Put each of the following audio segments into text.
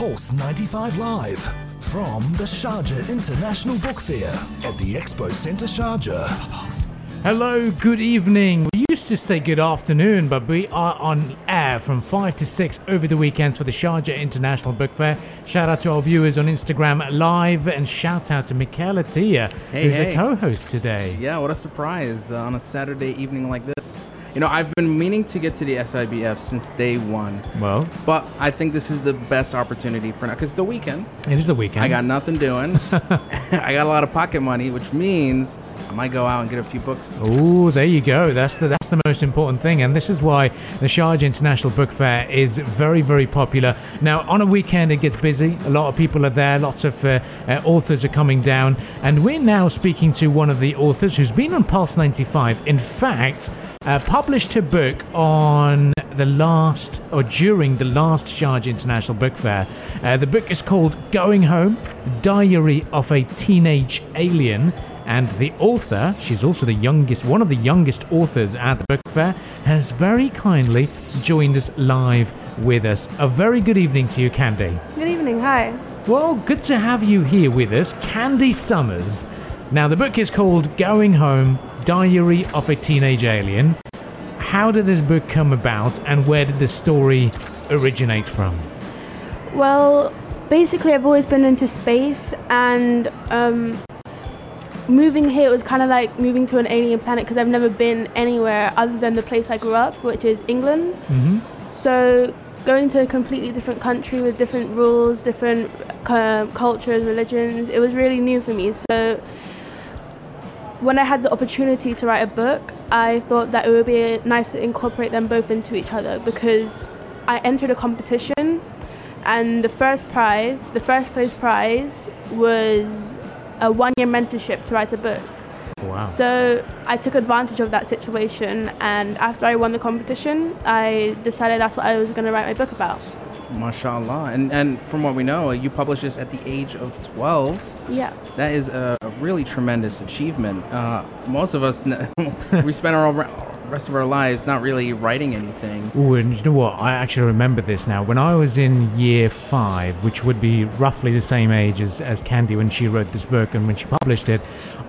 Pulse 95 Live from the Sharjah International Book Fair at the Expo Centre Sharjah. Hello, good evening. We used to say good afternoon, but we are on air from 5 to 6 over the weekends for the Sharjah International Book Fair. Shout out to our viewers on Instagram Live and shout out to Michaela Tia, Hey, who's hey. a co host today. Yeah, what a surprise uh, on a Saturday evening like this. You know, I've been meaning to get to the SIBF since day one, Well, but I think this is the best opportunity for now because it's the weekend. it is a weekend. I got nothing doing. I got a lot of pocket money, which means I might go out and get a few books. Oh, there you go. That's the that's the most important thing, and this is why the Sharjah International Book Fair is very very popular. Now, on a weekend, it gets busy. A lot of people are there. Lots of uh, uh, authors are coming down, and we're now speaking to one of the authors who's been on Pulse 95. In fact. Uh, published her book on the last or during the last Sharjah International Book Fair. Uh, the book is called Going Home Diary of a Teenage Alien. And the author, she's also the youngest, one of the youngest authors at the book fair, has very kindly joined us live with us. A very good evening to you, Candy. Good evening. Hi. Well, good to have you here with us, Candy Summers. Now, the book is called Going Home Diary of a Teenage Alien. How did this book come about, and where did the story originate from? Well, basically, I've always been into space, and um, moving here was kind of like moving to an alien planet because I've never been anywhere other than the place I grew up, which is England. Mm-hmm. So going to a completely different country with different rules, different uh, cultures, religions, it was really new for me. So when I had the opportunity to write a book, I thought that it would be nice to incorporate them both into each other because I entered a competition and the first prize, the first place prize was a one year mentorship to write a book. Wow. So I took advantage of that situation, and after I won the competition, I decided that's what I was going to write my book about. Mashallah. And and from what we know, you published this at the age of 12. Yeah. That is a, a really tremendous achievement. Uh, most of us, n- we spend our re- rest of our lives not really writing anything. Ooh, and you know what? I actually remember this now. When I was in year five, which would be roughly the same age as, as Candy when she wrote this book and when she published it,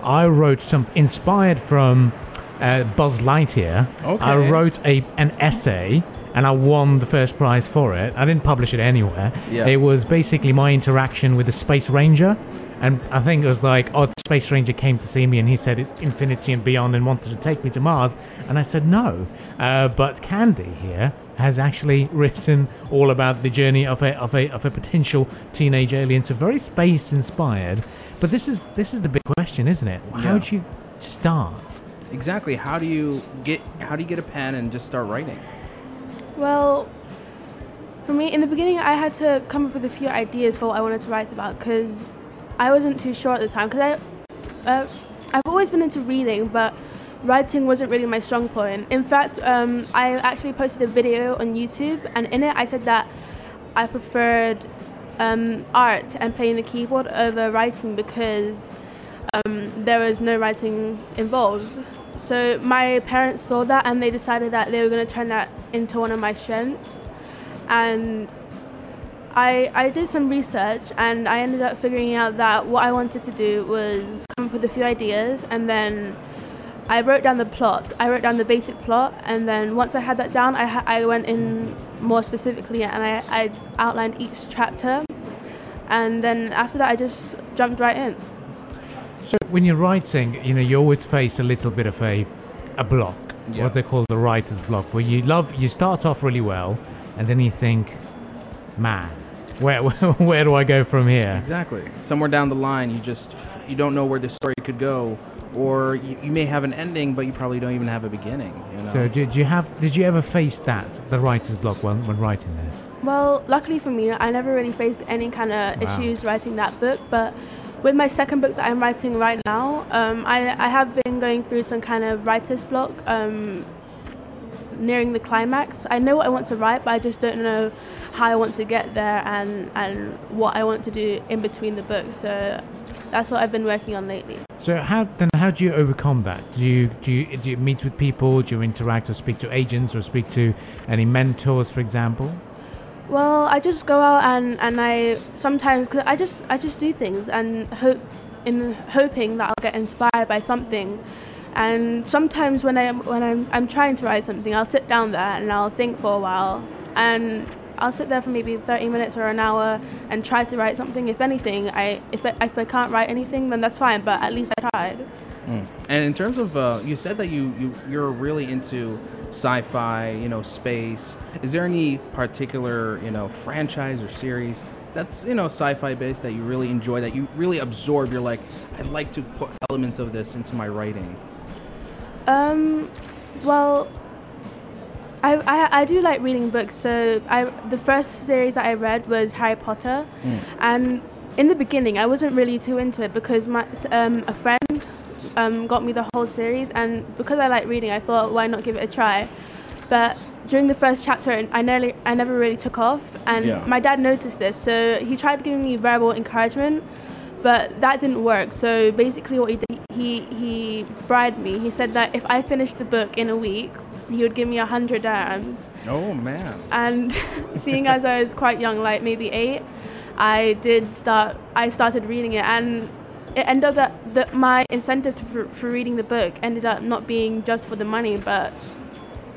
I wrote some inspired from uh, Buzz Lightyear. Okay. I wrote a an essay. And I won the first prize for it. I didn't publish it anywhere. Yeah. It was basically my interaction with the Space Ranger. And I think it was like, oh, the Space Ranger came to see me and he said infinity and beyond and wanted to take me to Mars. And I said no. Uh, but Candy here has actually written all about the journey of a, of a, of a potential teenage alien. So very space inspired. But this is, this is the big question, isn't it? How Yeah. would you start? Exactly. How do you get how do you get a pen and just start writing? Well, for me, in the beginning, I had to come up with a few ideas for what I wanted to write about because I wasn't too sure at the time. Because I, uh, I've always been into reading, but writing wasn't really my strong point. In fact, um, I actually posted a video on YouTube, and in it, I said that I preferred um, art and playing the keyboard over writing because um, there was no writing involved. So my parents saw that and they decided that they were going to turn that into one of my strengths. And I, I did some research and I ended up figuring out that what I wanted to do was come up with a few ideas and then I wrote down the plot. I wrote down the basic plot and then once I had that down, I, I went in more specifically and I, I outlined each chapter. And then after that, I just jumped right in. So when you're writing, you know, you always face a little bit of a a block, Yeah. what they call the writer's block, where you love you start off really well, and then you think, man, where where do I go from here? Exactly. Somewhere down the line, you just you don't know where the story could go, or you, you may have an ending, but you probably don't even have a beginning. You know. So did you have did you ever face that the writer's block when when writing this? Well, luckily for me, I never really faced any kind of Wow. issues writing that book. But with my second book that I'm writing right now, um, I, I have been going through some kind of writer's block um, nearing the climax. I know what I want to write, but I just don't know how I want to get there and, and what I want to do in between the books. So that's what I've been working on lately. So how then how do you overcome that? Do you do you do you meet with people? Do you interact or speak to agents or speak to any mentors, for example? Well, I just go out and, and I sometimes cause I just I just do things and hope in hoping that I'll get inspired by something. And sometimes when I am when I'm I'm trying to write something, I'll sit down there and I'll think for a while and I'll sit there for maybe 30 minutes or an hour and try to write something. If anything, I if I, if I can't write anything, then that's fine. But at least I tried. Mm. And in terms of, uh, you said that you, you you're really into sci-fi, you know, space. Is there any particular, you know, franchise or series that's you know sci-fi based that you really enjoy, that you really absorb? You're like, I'd like to put elements of this into my writing. Um, well, I, I, I do like reading books. So I the first series that I read was Harry Potter, Mm. and in the beginning I wasn't really too into it because my um, a friend um, got me the whole series, and because I like reading, I thought why not give it a try. But during the first chapter, I nearly I never really took off, and Yeah. my dad noticed this, so he tried giving me verbal encouragement, but that didn't work. So basically, what he did, he he bribed me. He said that if I finished the book in a week, he would give me a hundred dirhams. Oh man. And seeing as I was quite young, like maybe eight, I did start. I started reading it, and it ended up that, my incentive for, for reading the book ended up not being just for the money, but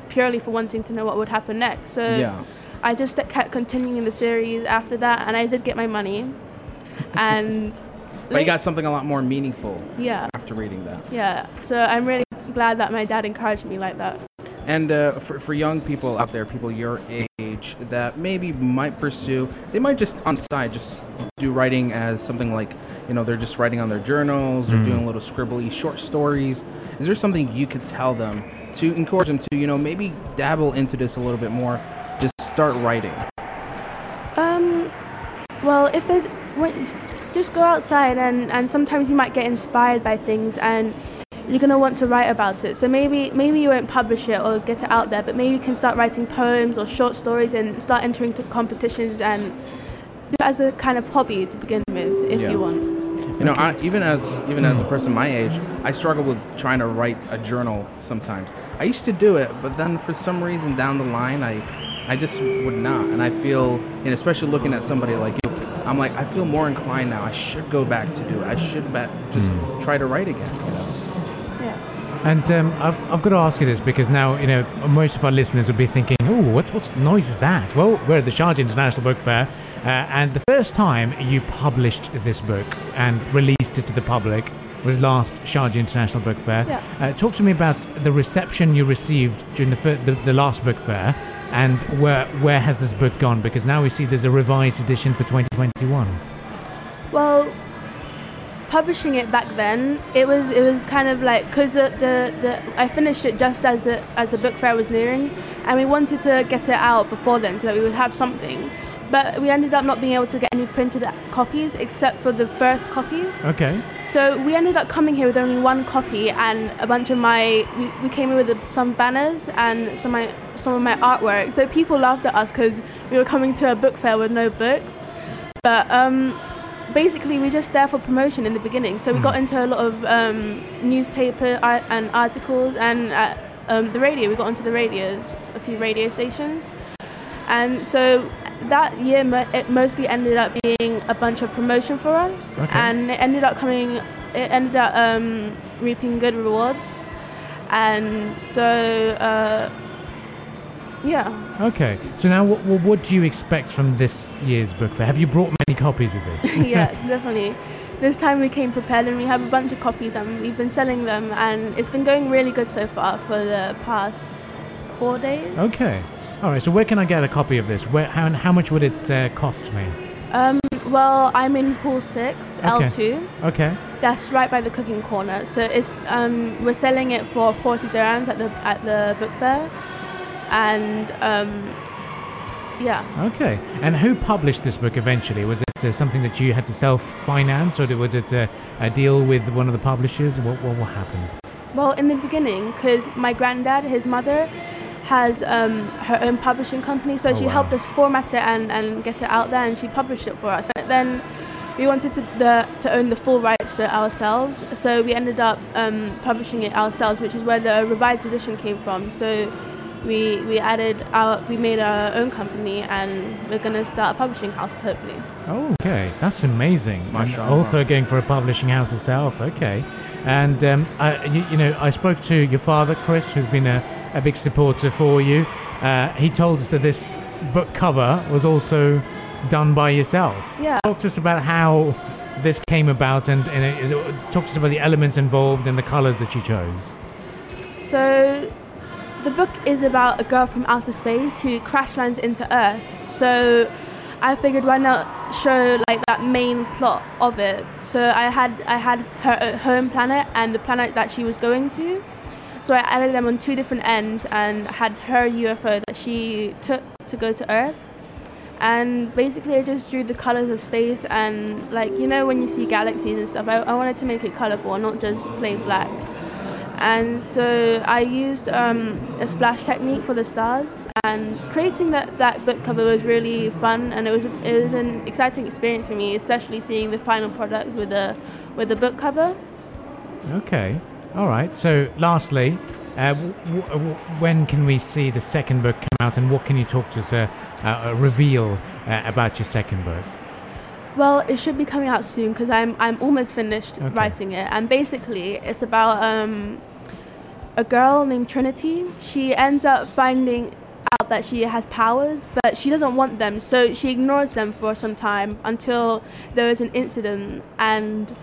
purely for wanting to know what would happen next. So Yeah. I just kept continuing the series after that, and I did get my money. And But you got something a lot more meaningful yeah, after reading that. yeah. So I'm really glad that my dad encouraged me like that. And uh, for, for young people out there, people your age that maybe might pursue, they might just on the side just do writing as something like, you know, they're just writing on their journals or doing little scribbly short stories. Is there something you could tell them to encourage them to, you know, maybe dabble into this a little bit more? Just start writing. Um, well, if there's, when, just go outside and, and sometimes you might get inspired by things and you're gonna want to write about it. So maybe maybe you won't publish it or get it out there, but maybe you can start writing poems or short stories and start entering to competitions and do it as a kind of hobby to begin with, if Yeah. you want. You know, I, even as even as a hmm. person my age, I struggle with trying to write a journal sometimes. I used to do it, but then for some reason down the line, I I just would not. And I feel, and especially looking at somebody like you, I'm like, I feel more inclined now. I should go back to do it. I should ba- just hmm. try to write again. You know? And um, I've, I've got to ask you this because now, you know, most of our listeners will be thinking, oh, what, what noise is that? Well, we're at the Sharjah International Book Fair, uh, and the first time you published this book and released it to the public was last Sharjah International Book Fair. Yeah. Uh, talk to me about the reception you received during the, fir- the, the last book fair and where, where has this book gone? Because now we see there's a revised edition for 2021. Well, publishing it back then, it was it was kind of like because the, the the I finished it just as the as the book fair was nearing, and we wanted to get it out before then so that we would have something. But we ended up not being able to get any printed copies except for the first copy. Okay. So we ended up coming here with only one copy and a bunch of my. We, we came in with some banners and some of my some of my artwork. So people laughed at us because we were coming to a book fair with no books. But um, basically, we just there for promotion in the beginning. So we got into a lot of um, newspaper and articles and at um, the radio. We got onto the radios, a few radio stations, and so that year it mostly ended up being a bunch of promotion for us, Okay. and it ended up coming. It ended up um, reaping good rewards, and so uh, yeah. Okay. So now, what, what, do you expect from this year's book fair? Have you brought many copies of this? yeah, definitely. This time we came prepared and we have a bunch of copies and we've been selling them and it's been going really good so far for the past four days. Okay. All right. So where can I get a copy of this? Where? How, how much would it uh, cost me? Um, well, I'm in Hall 6, Okay. L2. Okay. That's right by the cooking corner. So it's um, we're selling it for 40 dirhams at the at the book fair. And um, yeah. Okay. And who published this book eventually? Was it uh, something that you had to self-finance, or was it uh, a deal with one of the publishers? What what, what happened? Well, in the beginning, because my granddad, his mother, has um, her own publishing company, so Oh, she wow. helped us format it and, and get it out there, and she published it for us. And then we wanted to the, to own the full rights to it ourselves, so we ended up um, publishing it ourselves, which is where the revised edition came from. So we we added our we made our own company and we're gonna start a publishing house hopefully. Oh, okay, that's amazing. An Mashallah. author going for a publishing house herself. Okay, and um, I, you, you know, I spoke to your father, Chris, who's been a, a big supporter for you. Uh, he told us that this book cover was also done by yourself. Yeah. Talk to us about how this came about, and, and it, it, talk to us about the elements involved and the colors that you chose. So, the book is about a girl from outer space who crash lands into Earth. So, I figured why not show like that main plot of it. So I had I had her home planet and the planet that she was going to. So I added them on two different ends and had her UFO that she took to go to Earth. And basically, I just drew the colors of space and like you know when you see galaxies and stuff. I, I wanted to make it colorful, not just plain black and so I used um, a splash technique for the stars. And creating that, that book cover was really fun, and it was it was an exciting experience for me, especially seeing the final product with the with the book cover. Okay, all right. So, lastly, uh, w- w- when can we see the second book come out, and what can you talk to us, uh, uh, reveal uh, about your second book? Well, it should be coming out soon because I'm I'm almost finished Okay. writing it, and basically it's about um, a girl named Trinity. She ends up finding out that she has powers, but she doesn't want them, so she ignores them for some time until there is an incident and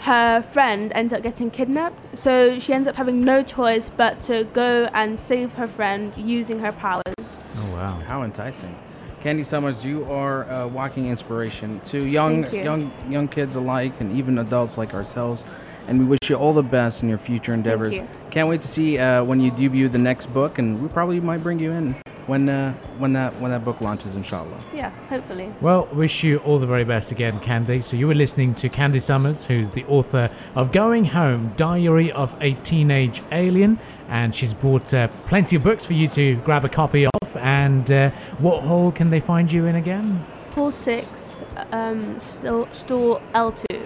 her friend ends up getting kidnapped. So she ends up having no choice but to go and save her friend using her powers. Oh wow. How enticing. Candy Summers, you are a walking inspiration to young you. young young kids alike and even adults like ourselves. And we wish you all the best in your future endeavors. you. Can't wait to see uh, when you debut the next book, and we probably might bring you in when uh, when that when that book launches, inshallah. Yeah, hopefully. Well, wish you all the very best again, Candy. So you were listening to Candy Summers, who's the author of Going Home: Diary of a Teenage Alien, and she's brought uh, plenty of books for you to grab a copy of. And uh, what hall can they find you in again? Hall six, um, still stall L two.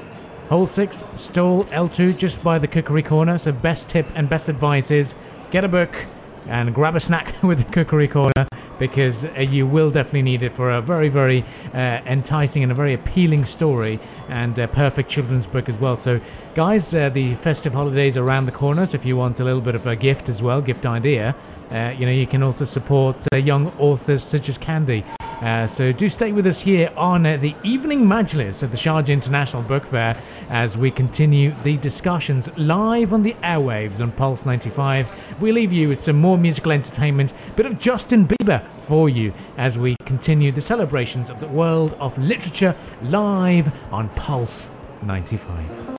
Hall 6, stall L2, just by the cookery corner. So, best tip and best advice is get a book and grab a snack with the cookery corner because uh, you will definitely need it for a very, very uh, enticing and a very appealing story and a perfect children's book as well. So, guys, uh, the festive holidays are around the corner. So, if you want a little bit of a gift as well, gift idea, uh, you know, you can also support uh, young authors such as Candy. Uh, so do stay with us here on uh, the evening majlis at the Sharjah International Book Fair as we continue the discussions live on the airwaves on Pulse 95. We leave you with some more musical entertainment, bit of Justin Bieber for you as we continue the celebrations of the world of literature live on Pulse 95.